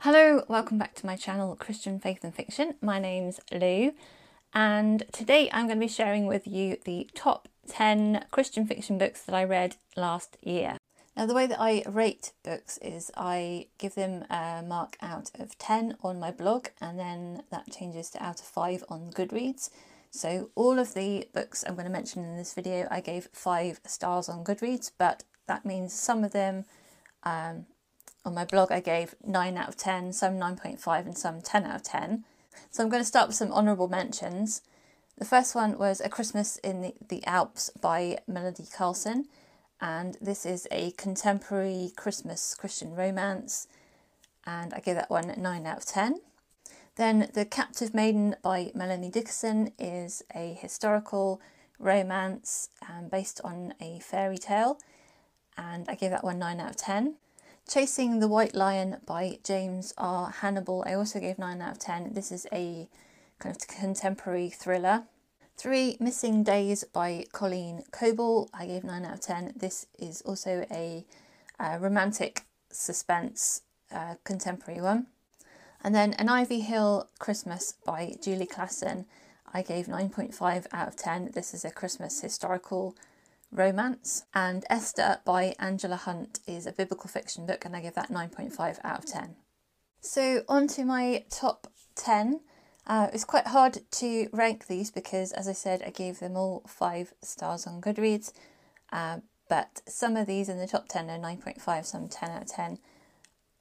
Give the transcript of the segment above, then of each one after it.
Hello, welcome back to my channel Christian Faith and Fiction. My name's Lou, and today I'm going to be sharing with you the top 10 Christian fiction books that I read last year. Now, the way that I rate books is I give them a mark out of 10 on my blog, and then that changes to out of 5 on Goodreads. So all of the books I'm going to mention in this video, I gave five stars on Goodreads, but that means some of them um, on my blog I gave 9 out of 10, some 9.5 and some 10 out of 10. So I'm going to start with some honourable mentions. The first one was A Christmas in the, the Alps by Melody Carlson, and this is a contemporary Christmas Christian romance, and I gave that one 9 out of 10. Then The Captive Maiden by Melanie Dickerson is a historical romance um, based on a fairy tale, and I gave that one 9 out of 10. Chasing the White Lion by James R. Hannibal, I also gave 9 out of 10. This is a kind of contemporary thriller. Three Missing Days by Colleen Coble, I gave 9 out of 10. This is also a, a romantic suspense uh, contemporary one. And then An Ivy Hill Christmas by Julie Klassen, I gave 9.5 out of 10. This is a Christmas historical romance. And Esther by Angela Hunt is a biblical fiction book, and I give that 9.5 out of 10. So, on to my top 10. Uh, it's quite hard to rank these because, as I said, I gave them all five stars on Goodreads. Uh, but some of these in the top 10 are 9.5, some 10 out of 10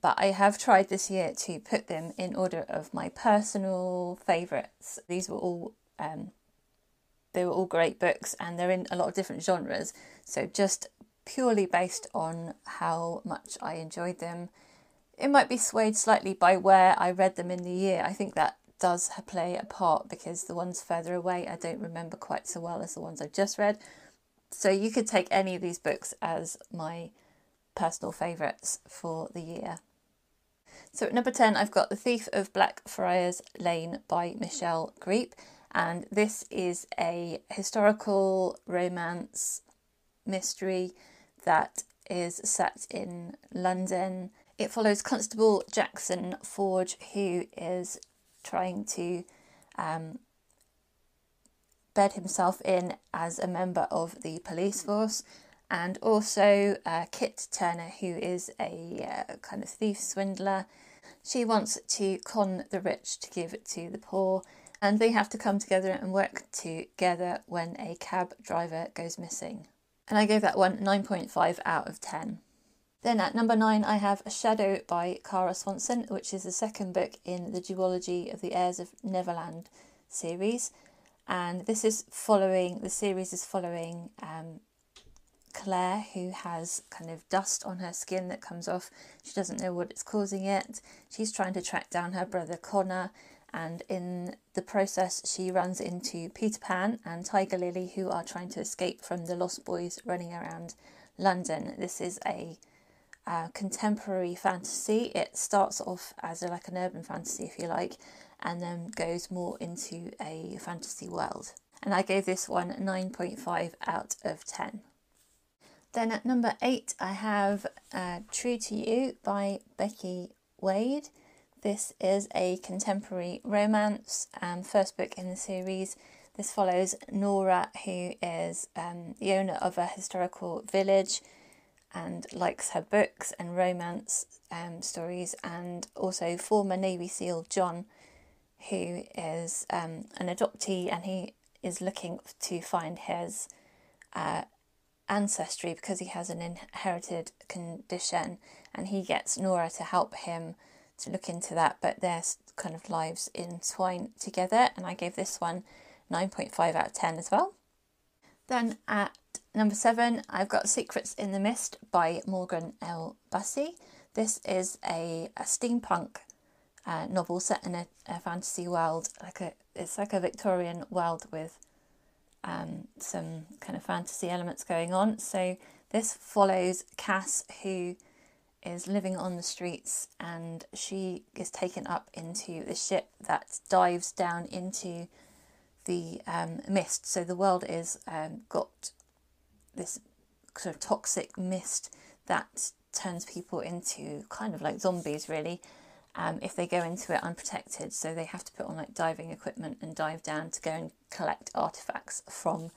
but I have tried this year to put them in order of my personal favourites. These were all um, they were all great books, and they're in a lot of different genres. So just purely based on how much I enjoyed them, it might be swayed slightly by where I read them in the year. I think that does play a part because the ones further away I don't remember quite so well as the ones I've just read. So you could take any of these books as my personal favourites for the year. So at number 10, I've got The Thief of Blackfriars Lane by Michelle Griep. And this is a historical romance mystery that is set in London. It follows Constable Jackson Forge, who is trying to um, bed himself in as a member of the police force, and also uh, Kit Turner, who is a uh, kind of thief swindler she wants to con the rich to give it to the poor, and they have to come together and work together when a cab driver goes missing. And I gave that one 9.5 out of 10. Then at number 9, I have A Shadow by Kara Swanson, which is the second book in the duology of the Heirs of Neverland series. And this is following, the series is following um, Claire, who has kind of dust on her skin that comes off. She doesn't know what it's causing it. She's trying to track down her brother Connor, and in the process, she runs into Peter Pan and Tiger Lily, who are trying to escape from the Lost Boys running around London. This is a uh, contemporary fantasy. It starts off as a, like an urban fantasy, if you like, and then goes more into a fantasy world. And I gave this one 9.5 out of 10. Then at number eight, I have uh, True to You by Becky Wade. This is a contemporary romance, um, first book in the series. This follows Nora, who is um, the owner of a historical village and likes her books and romance um, stories, and also former Navy SEAL John, who is um, an adoptee and he is looking to find his uh, ancestry because he has an inherited condition and he gets Nora to help him to look into that, but their kind of lives entwine together. And I gave this one 9.5 out of 10 as well. Then at number seven, I've got Secrets in the Mist by Morgan L. Busse. This is a, a steampunk uh, novel set in a, a, fantasy world. Like a, it's like a Victorian world with um, some kind of fantasy elements going on. So this follows Cass, who is living on the streets, and she is taken up into the ship that dives down into the um, mist. So the world is um, got this sort of toxic mist that turns people into kind of like zombies, really um, if they go into it unprotected. So they have to put on like diving equipment and dive down to go and collect artifacts from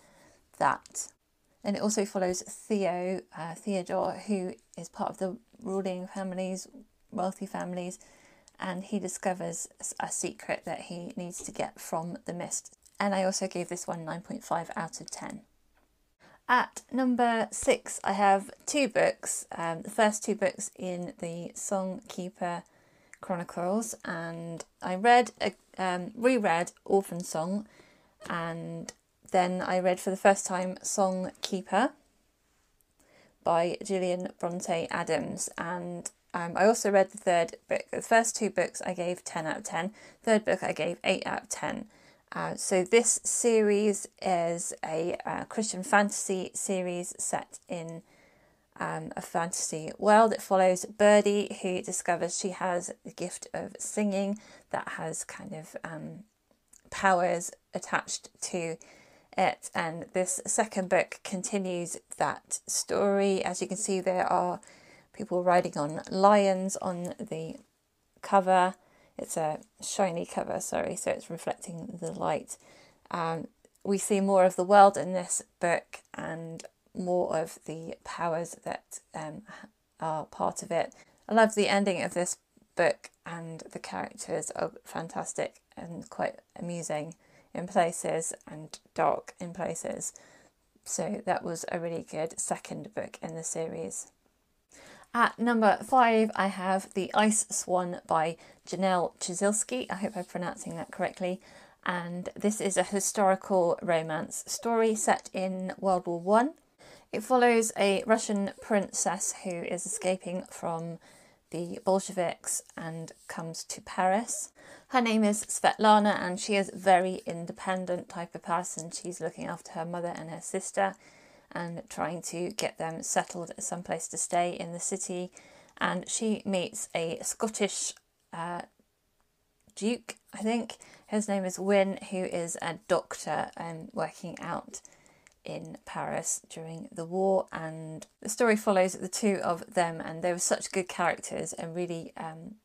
that. And it also follows Theo, uh, Theodore, who is part of the ruling families, wealthy families, and he discovers a secret that he needs to get from the mist. And I also gave this one 9.5 out of 10. At number six, I have two books. Um, the first two books in the Songkeeper Chronicles, and I read, a, um, reread Orphan Song, and then I read for the first time Song Keeper by Gillian Bronte Adams, and um, I also read the third book. The first two books I gave 10 out of 10, third book I gave 8 out of 10. Uh, so, this series is a uh, Christian fantasy series set in um, a fantasy world. It follows Birdie, who discovers she has the gift of singing that has kind of um, powers attached to it. And this second book continues that story. As you can see, there are people riding on lions on the cover. It's a shiny cover, sorry, so it's reflecting the light. Um, we see more of the world in this book, and more of the powers that um, are part of it. I love the ending of this book, and the characters are fantastic and quite amusing in places and dark in places. So that was a really good second book in the series. At number five, I have The Ice Swan by J'Nell Ciesielski. I hope I'm pronouncing that correctly. And this is a historical romance story set in World War One. It follows a Russian princess who is escaping from the Bolsheviks and comes to Paris. Her name is Svetlana and she is a very independent type of person. She's looking after her mother and her sister and trying to get them settled someplace to stay in the city. And she meets a Scottish uh, duke, I think. His name is Wyn, who is a doctor and working out in Paris during the war, and the story follows the two of them, and they were such good characters and really um,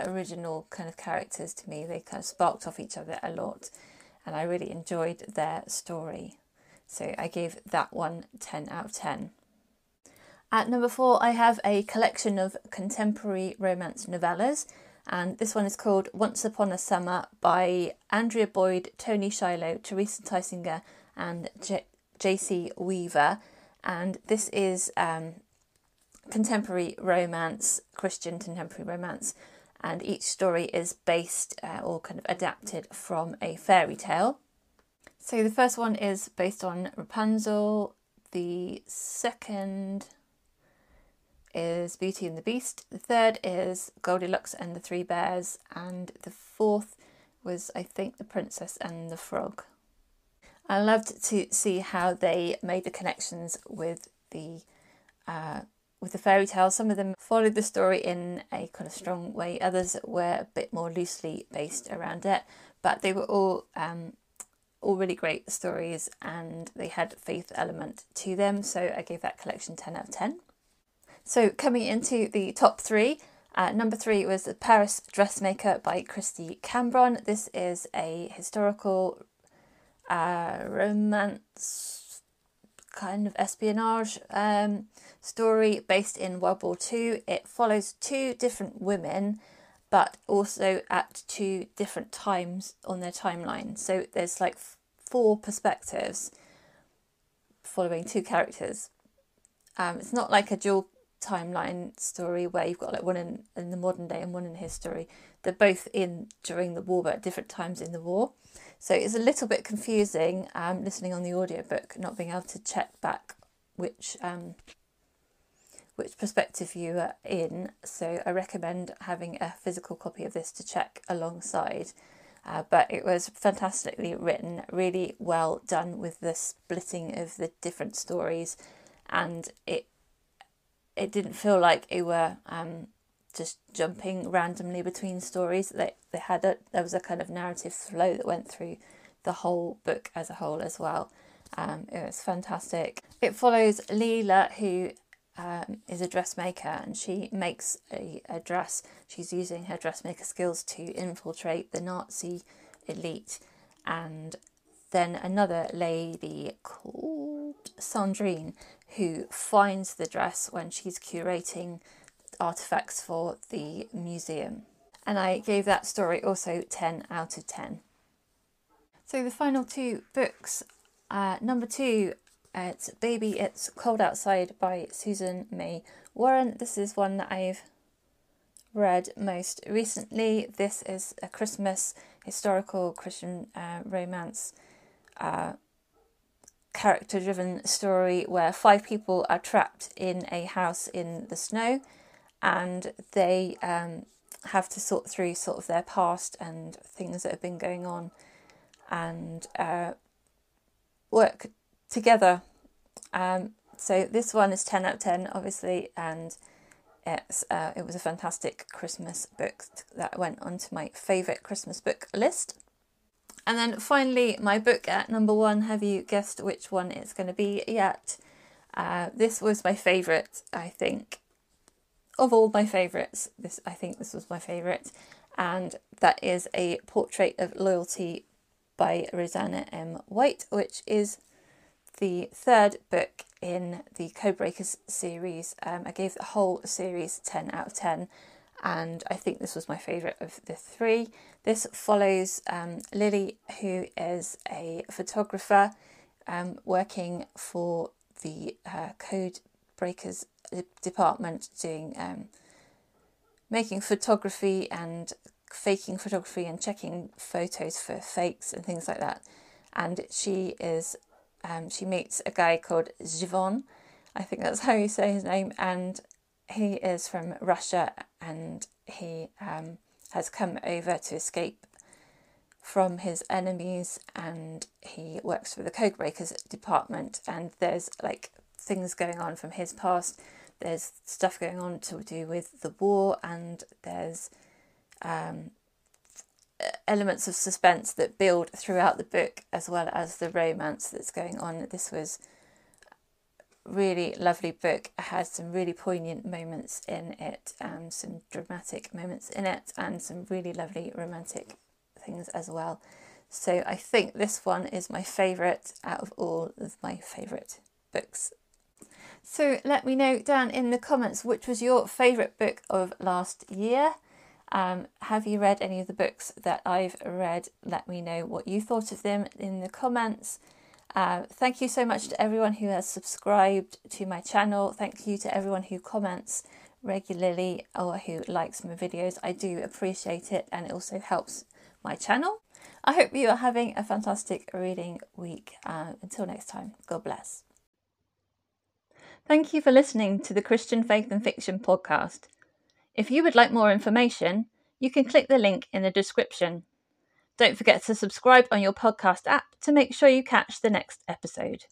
original kind of characters to me. They kind of sparked off each other a lot, and I really enjoyed their story. So I gave that one 10 out of 10. At number four, I have a collection of contemporary romance novellas, and this one is called Once Upon a Summer by Andrea Boyd, Toni Shiloh, Teresa Tysinger, and Jaycee Weaver. And this is um, contemporary romance, Christian contemporary romance. And each story is based uh, or kind of adapted from a fairy tale. So the first one is based on Rapunzel. The second is Beauty and the Beast. The third is Goldilocks and the Three Bears. And the fourth was, I think, The Princess and the Frog. I loved to see how they made the connections with the uh, with the fairy tale. Some of them followed the story in a kind of strong way. Others were a bit more loosely based around it, but they were all um, all really great stories, and they had faith element to them. So I gave that collection ten out of ten. So coming into the top three. Uh, number three was The Paris Dressmaker by Kristy Cambron. This is a historical uh, romance kind of espionage um, story based in World War II. It follows two different women, but also at two different times on their timeline. So there's like four perspectives following two characters. Um, it's not like a dual timeline story where you've got like one in, in the modern day and one in history. They're both in during the war, but at different times in the war. So it's a little bit confusing um, listening on the audiobook, not being able to check back which um, which perspective you are in. So I recommend having a physical copy of this to check alongside. Uh, but it was fantastically written, really well done with the splitting of the different stories, and it it didn't feel like it were um, just jumping randomly between stories. They they had a there was a kind of narrative flow that went through the whole book as a whole as well. Um, it was fantastic. It follows Leela, who um, is a dressmaker, and she makes a, a dress. She's using her dressmaker skills to infiltrate the Nazi elite, and then another lady called Sandrine, who finds the dress when she's curating artifacts for the museum. And I gave that story also 10 out of 10. So the final two books, uh, number two, it's Baby It's Cold Outside by Susan May Warren. This is one that I've read most recently. This is a Christmas historical Christian uh, romance uh, character driven story where five people are trapped in a house in the snow and they um, have to sort through sort of their past and things that have been going on and uh, work together. Um, so this one is 10 out of 10, obviously, and it's uh, it was a fantastic Christmas book that went onto my favourite Christmas book list. And then finally, my book at number one. Have you guessed which one it's going to be yet? Uh, this was my favourite, I think, of all my favourites. This I think this was my favourite, and that is a portrait of loyalty by Roseanna M. White, which is the third book in the Codebreakers series. Um, I gave the whole series 10 out of 10, and I think this was my favourite of the three. This follows um, Lily, who is a photographer um, working for the uh, Code Breakers department, doing um, making photography and faking photography and checking photos for fakes and things like that. And she is, um, she meets a guy called Zivon, I think that's how you say his name, and he is from Russia and he um, has come over to escape from his enemies and he works for the Codebreakers department and there's like things going on from his past there's stuff going on to do with the war and there's um, elements of suspense that build throughout the book as well as the romance that's going on. This was really lovely book. It has some really poignant moments in it and some dramatic moments in it and some really lovely romantic things as well. So I think this one is my favourite out of all of my favourite books. So let me know down in the comments which was your favourite book of last year. Um, have you read any of the books that I've read? Let me know what you thought of them in the comments. Uh, thank you so much to everyone who has subscribed to my channel. Thank you to everyone who comments regularly or who likes my videos. I do appreciate it and it also helps my channel. I hope you are having a fantastic reading week. Uh, until next time, God bless. Thank you for listening to the Christian Faith and Fiction podcast. If you would like more information, you can click the link in the description. Don't forget to subscribe on your podcast app to make sure you catch the next episode.